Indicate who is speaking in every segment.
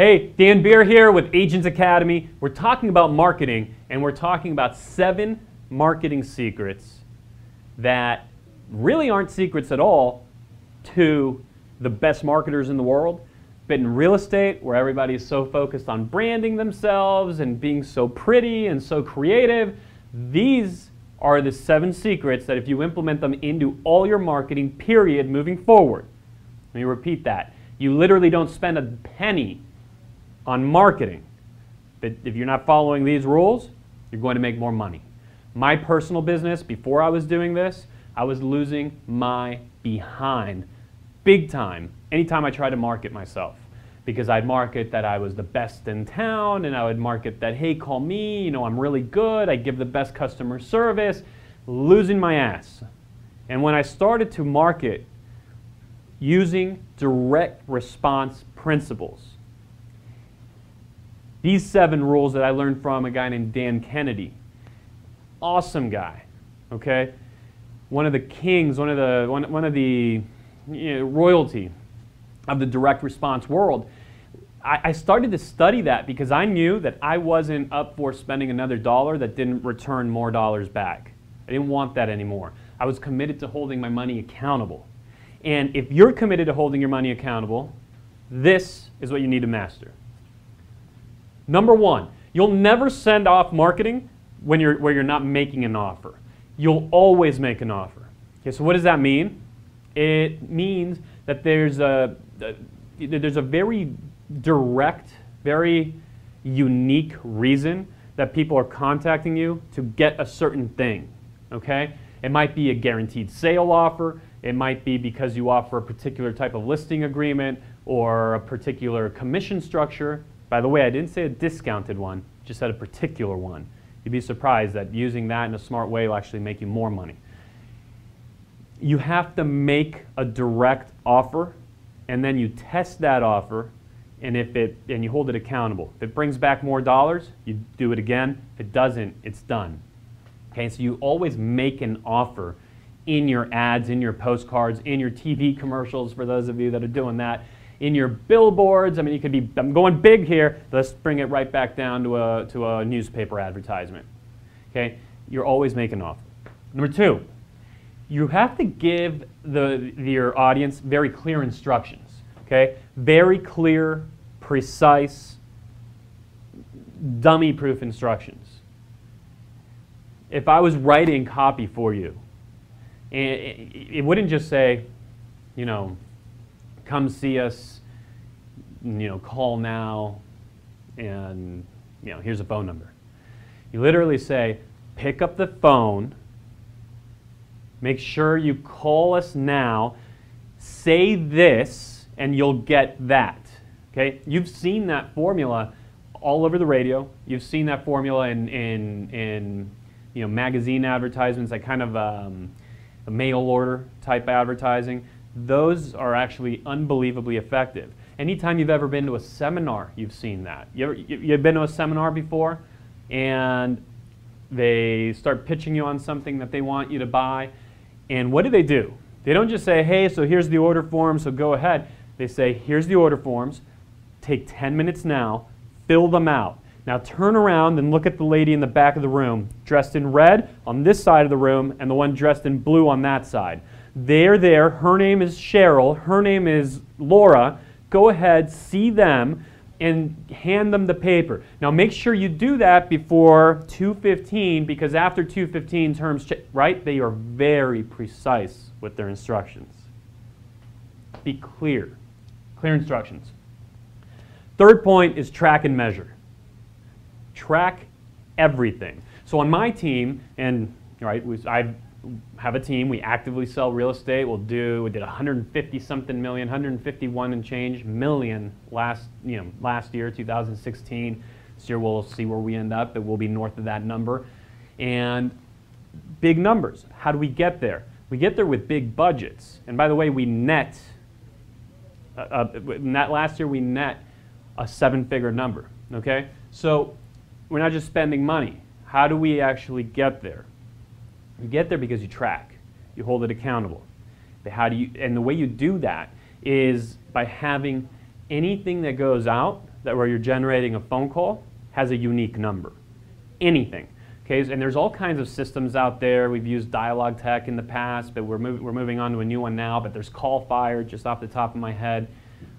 Speaker 1: Hey, Dan Beer here with Agents Academy. We're talking about marketing and we're talking about seven marketing secrets that really aren't secrets at all to the best marketers in the world. But in real estate, where everybody is so focused on branding themselves and being so pretty and so creative, these are the seven secrets that if you implement them into all your marketing, period, moving forward. Let me repeat that. You literally don't spend a penny on marketing. But if you're not following these rules, you're going to make more money. My personal business, before I was doing this, I was losing my behind big time anytime I tried to market myself. Because I'd market that I was the best in town, and I would market that, hey, call me, you know, I'm really good, I give the best customer service, losing my ass. And when I started to market using direct response principles, these seven rules that I learned from a guy named Dan Kennedy. Awesome guy, okay? One of the kings, one of the, one, one of the you know, royalty of the direct response world. I, I started to study that because I knew that I wasn't up for spending another dollar that didn't return more dollars back. I didn't want that anymore. I was committed to holding my money accountable. And if you're committed to holding your money accountable, this is what you need to master. Number one, you'll never send off marketing when you're, where you're not making an offer. You'll always make an offer. Okay, so what does that mean? It means that there's a, a there's a very direct, very unique reason that people are contacting you to get a certain thing. Okay? It might be a guaranteed sale offer. It might be because you offer a particular type of listing agreement or a particular commission structure. By the way, I didn't say a discounted one, just said a particular one. You'd be surprised that using that in a smart way will actually make you more money. You have to make a direct offer and then you test that offer and if it and you hold it accountable. If it brings back more dollars, you do it again. If it doesn't, it's done. Okay, so you always make an offer in your ads, in your postcards, in your TV commercials for those of you that are doing that in your billboards. I mean, you could be, I'm going big here. Let's bring it right back down to a, to a newspaper advertisement. Okay? You're always making offer. Number two, you have to give the, your audience very clear instructions. Okay? Very clear, precise, dummy proof instructions. If I was writing copy for you, it wouldn't just say, you know, come see us, you know, call now, and, you know, here's a phone number. You literally say, pick up the phone, make sure you call us now, say this, and you'll get that. Okay? You've seen that formula all over the radio. You've seen that formula in, in, in you know, magazine advertisements, like kind of um, a mail order type advertising those are actually unbelievably effective. Anytime you've ever been to a seminar, you've seen that. You ever, you've been to a seminar before and they start pitching you on something that they want you to buy. And what do they do? They don't just say, hey, so here's the order form, so go ahead. They say, here's the order forms, take 10 minutes now, fill them out. Now turn around and look at the lady in the back of the room, dressed in red on this side of the room, and the one dressed in blue on that side. They're there. Her name is Cheryl. Her name is Laura. Go ahead, see them, and hand them the paper. Now make sure you do that before 215 because after 215 terms, right, they are very precise with their instructions. Be clear. Clear instructions. Third point is track and measure. Track everything. So on my team, and right, I've have a team. We actively sell real estate. We'll do we did 150 something million, 151 and change million last you know last year, 2016. This year we'll see where we end up. It will be north of that number, and big numbers. How do we get there? We get there with big budgets. And by the way, we net. Uh, uh, that last year we net a seven-figure number. Okay, so we're not just spending money. How do we actually get there? You get there because you track. You hold it accountable. But how do you, and the way you do that is by having anything that goes out that where you're generating a phone call has a unique number. Anything. Okay, and there's all kinds of systems out there. We've used DialogTech in the past, but we're, mov- we're moving on to a new one now. But there's CallFire, just off the top of my head.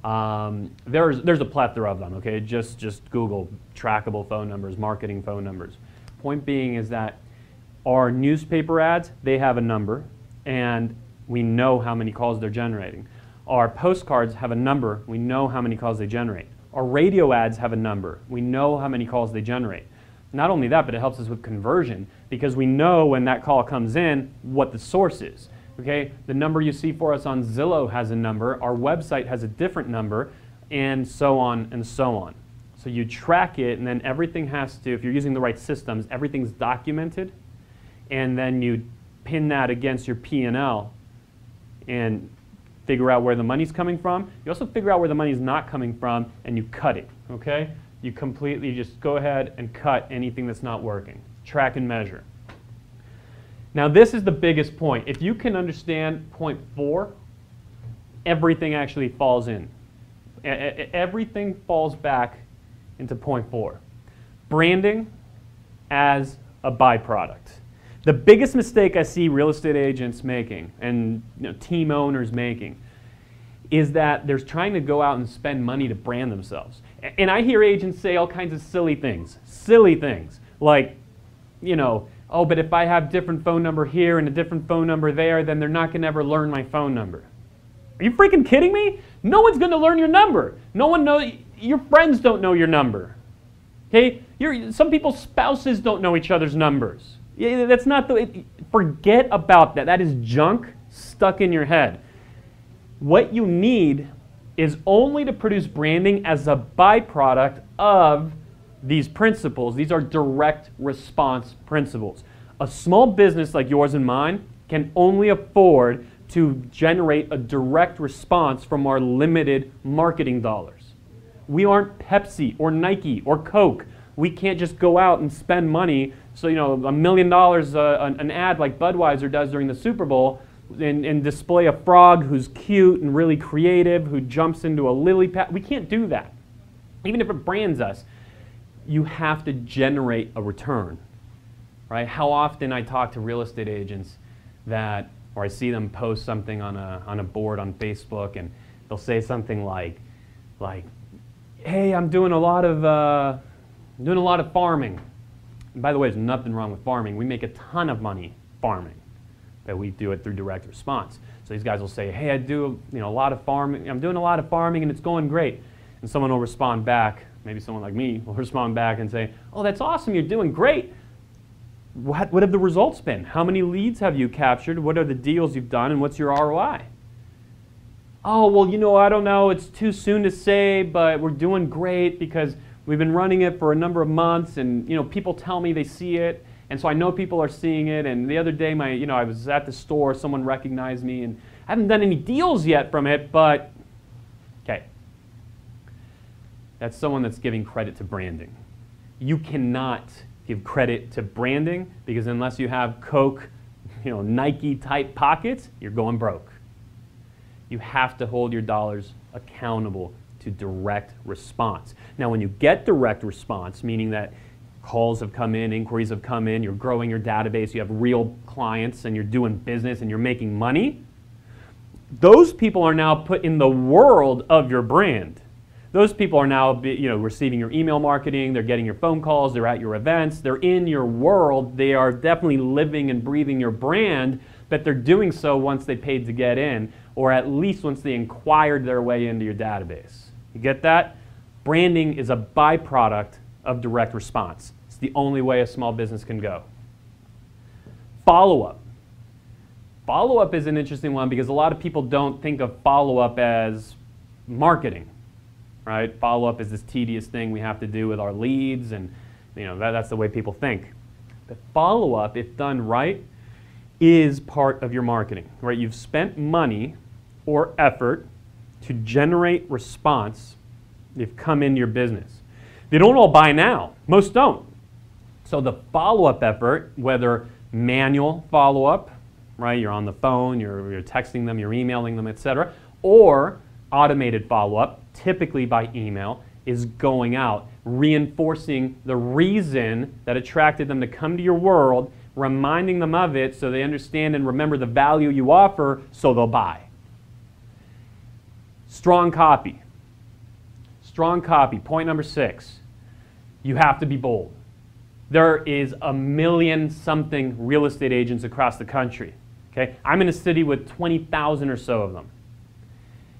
Speaker 1: Um, there's, there's a plethora of them, okay? Just, just Google trackable phone numbers, marketing phone numbers. Point being is that our newspaper ads, they have a number, and we know how many calls they're generating. Our postcards have a number, we know how many calls they generate. Our radio ads have a number, we know how many calls they generate. Not only that, but it helps us with conversion because we know when that call comes in what the source is. Okay, the number you see for us on Zillow has a number, our website has a different number, and so on and so on. So you track it, and then everything has to, if you're using the right systems, everything's documented, and then you pin that against your P&L and figure out where the money's coming from. You also figure out where the money's not coming from, and you cut it, okay? You completely just go ahead and cut anything that's not working. Track and measure. Now, this is the biggest point. If you can understand point four, everything actually falls in. Everything falls back into point four. Branding as a byproduct. The biggest mistake I see real estate agents making and you know, team owners making is that they're trying to go out and spend money to brand themselves. And I hear agents say all kinds of silly things. Silly things. Like, you know, oh, but if I have different phone number here and a different phone number there, then they're not to ever learn my phone number. Are you freaking kidding me? No one's to learn your number. No one knows. Your friends don't know your number. Okay? Your, some people's spouses don't know each other's numbers. Yeah, that's not the. It, forget about that. That is junk stuck in your head. What you need is only to produce branding as a byproduct of these principles. These are direct response principles. A small business like yours and mine can only afford to generate a direct response from our limited marketing dollars. We aren't Pepsi or Nike or Coke. We can't just go out and spend money. So, you know, a million dollars uh, an ad like Budweiser does during the Super Bowl and, and, display a frog who's cute and really creative, who jumps into a lily pad. We can't do that. Even if it brands us, you have to generate a return, right? How often I talk to real estate agents that, or I see them post something on a, on a board on Facebook and they'll say something like, like, hey, I'm doing a lot of, uh, doing a lot of farming. And by the way, there's nothing wrong with farming. We make a ton of money farming, but we do it through direct response. So these guys will say, hey, I do you know, a lot of farming, I'm doing a lot of farming and it's going great. And someone will respond back, maybe someone like me will respond back and say, oh, that's awesome, you're doing great. What, what have the results been? How many leads have you captured? What are the deals you've done? And what's your ROI? Oh, well, you know, I don't know. It's too soon to say, but we're doing great because we've been running it for a number of months and, you know, people tell me they see it. And so I know people are seeing it. And the other day, my, you know, I was at the store, someone recognized me, and I haven't done any deals yet from it, but okay, that's someone that's giving credit to branding. You cannot give credit to branding because unless you have Coke, you know, Nike type pockets, you're going broke. You have to hold your dollars accountable to direct response. Now, when you get direct response, meaning that calls have come in, inquiries have come in, you're growing your database, you have real clients, and you're doing business and you're making money, those people are now put in the world of your brand those people are now you know, receiving your email marketing, they're getting your phone calls, they're at your events, they're in your world, they are definitely living and breathing your brand, but they're doing so once they paid to get in, or at least once they inquired their way into your database. You get that? Branding is a byproduct of direct response. It's the only way a small business can go. Follow up. Follow up is an interesting one because a lot of people don't think of follow up as marketing right? Follow up is this tedious thing we have to do with our leads, and you know that, that's the way people think. But follow up, if done right, is part of your marketing, right? You've spent money or effort to generate response. They've come into your business. They don't all buy now. Most don't. So the follow-up effort, whether manual follow-up, right? You're on the phone, you're, you're texting them, you're emailing them, etc., or automated follow-up, typically by email, is going out, reinforcing the reason that attracted them to come to your world, reminding them of it so they understand and remember the value you offer so they'll buy. Strong copy. Strong copy. Point number six you have to be bold. There is a million something real estate agents across the country. Okay? I'm in a city with 20,000 or so of them.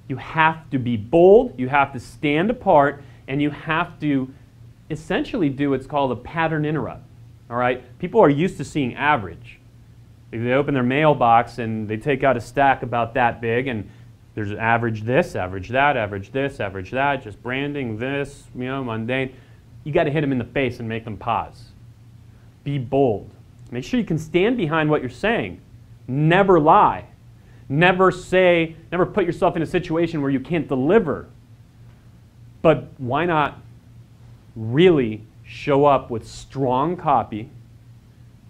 Speaker 1: You have to be bold, you have to stand apart, and you have to essentially do what's called a pattern interrupt. All right? People are used to seeing average. They open their mailbox and they take out a stack about that big, and there's average this, average that, average this, average that, just branding this, you know, mundane. You got to hit them in the face and make them pause. Be bold. Make sure you can stand behind what you're saying. Never lie. Never say, never put yourself in a situation where you can't deliver. But why not really show up with strong copy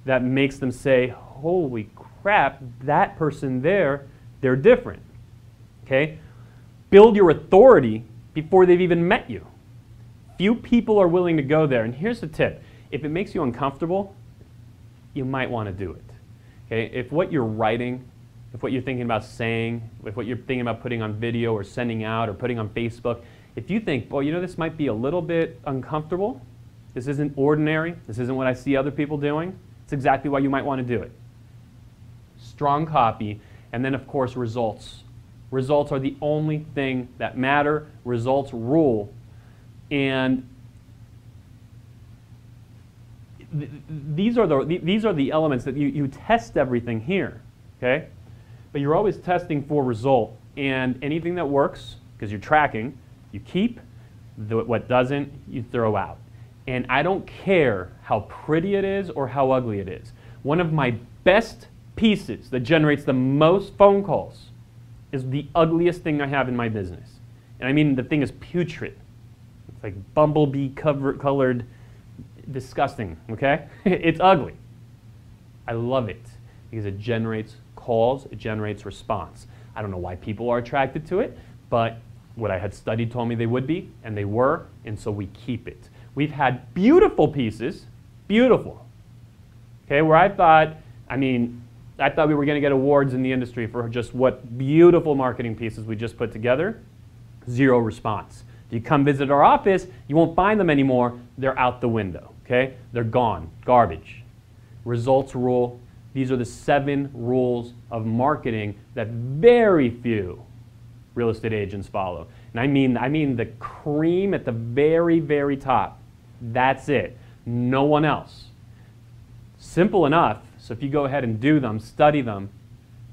Speaker 1: that makes them say, holy crap, that person there, they're different. Okay? Build your authority before they've even met you. Few people are willing to go there. And here's the tip if it makes you uncomfortable, you might want to do it. Okay? If what you're writing, if what you're thinking about saying, if what you're thinking about putting on video or sending out or putting on Facebook, if you think, well, you know, this might be a little bit uncomfortable, this isn't ordinary, this isn't what I see other people doing, it's exactly why you might want to do it. Strong copy, and then, of course, results. Results are the only thing that matter. Results rule. And th- these, are the, these are the elements that you, you test everything here, okay? But you're always testing for result. And anything that works, because you're tracking, you keep. The, what doesn't, you throw out. And I don't care how pretty it is or how ugly it is. One of my best pieces that generates the most phone calls is the ugliest thing I have in my business. And I mean, the thing is putrid. It's like bumblebee cover- colored, disgusting, okay? it's ugly. I love it because it generates calls, it generates response. I don't know why people are attracted to it, but what I had studied told me they would be, and they were, and so we keep it. We've had beautiful pieces, beautiful, okay, where I thought, I mean, I thought we were going to get awards in the industry for just what beautiful marketing pieces we just put together. Zero response. If you come visit our office, you won't find them anymore. They're out the window, okay? They're gone, garbage. Results rule. These are the seven rules of marketing that very few real estate agents follow. And I mean, I mean the cream at the very, very top. That's it. No one else. Simple enough, so if you go ahead and do them, study them,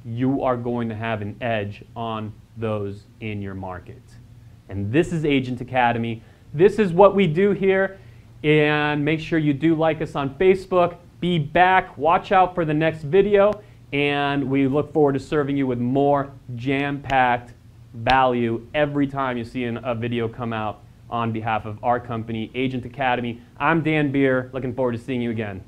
Speaker 1: you are going to have an edge on those in your market. And this is Agent Academy. This is what we do here. And make sure you do like us on Facebook. Be back. Watch out for the next video. And we look forward to serving you with more jam packed value every time you see a video come out on behalf of our company, Agent Academy. I'm Dan Beer. Looking forward to seeing you again.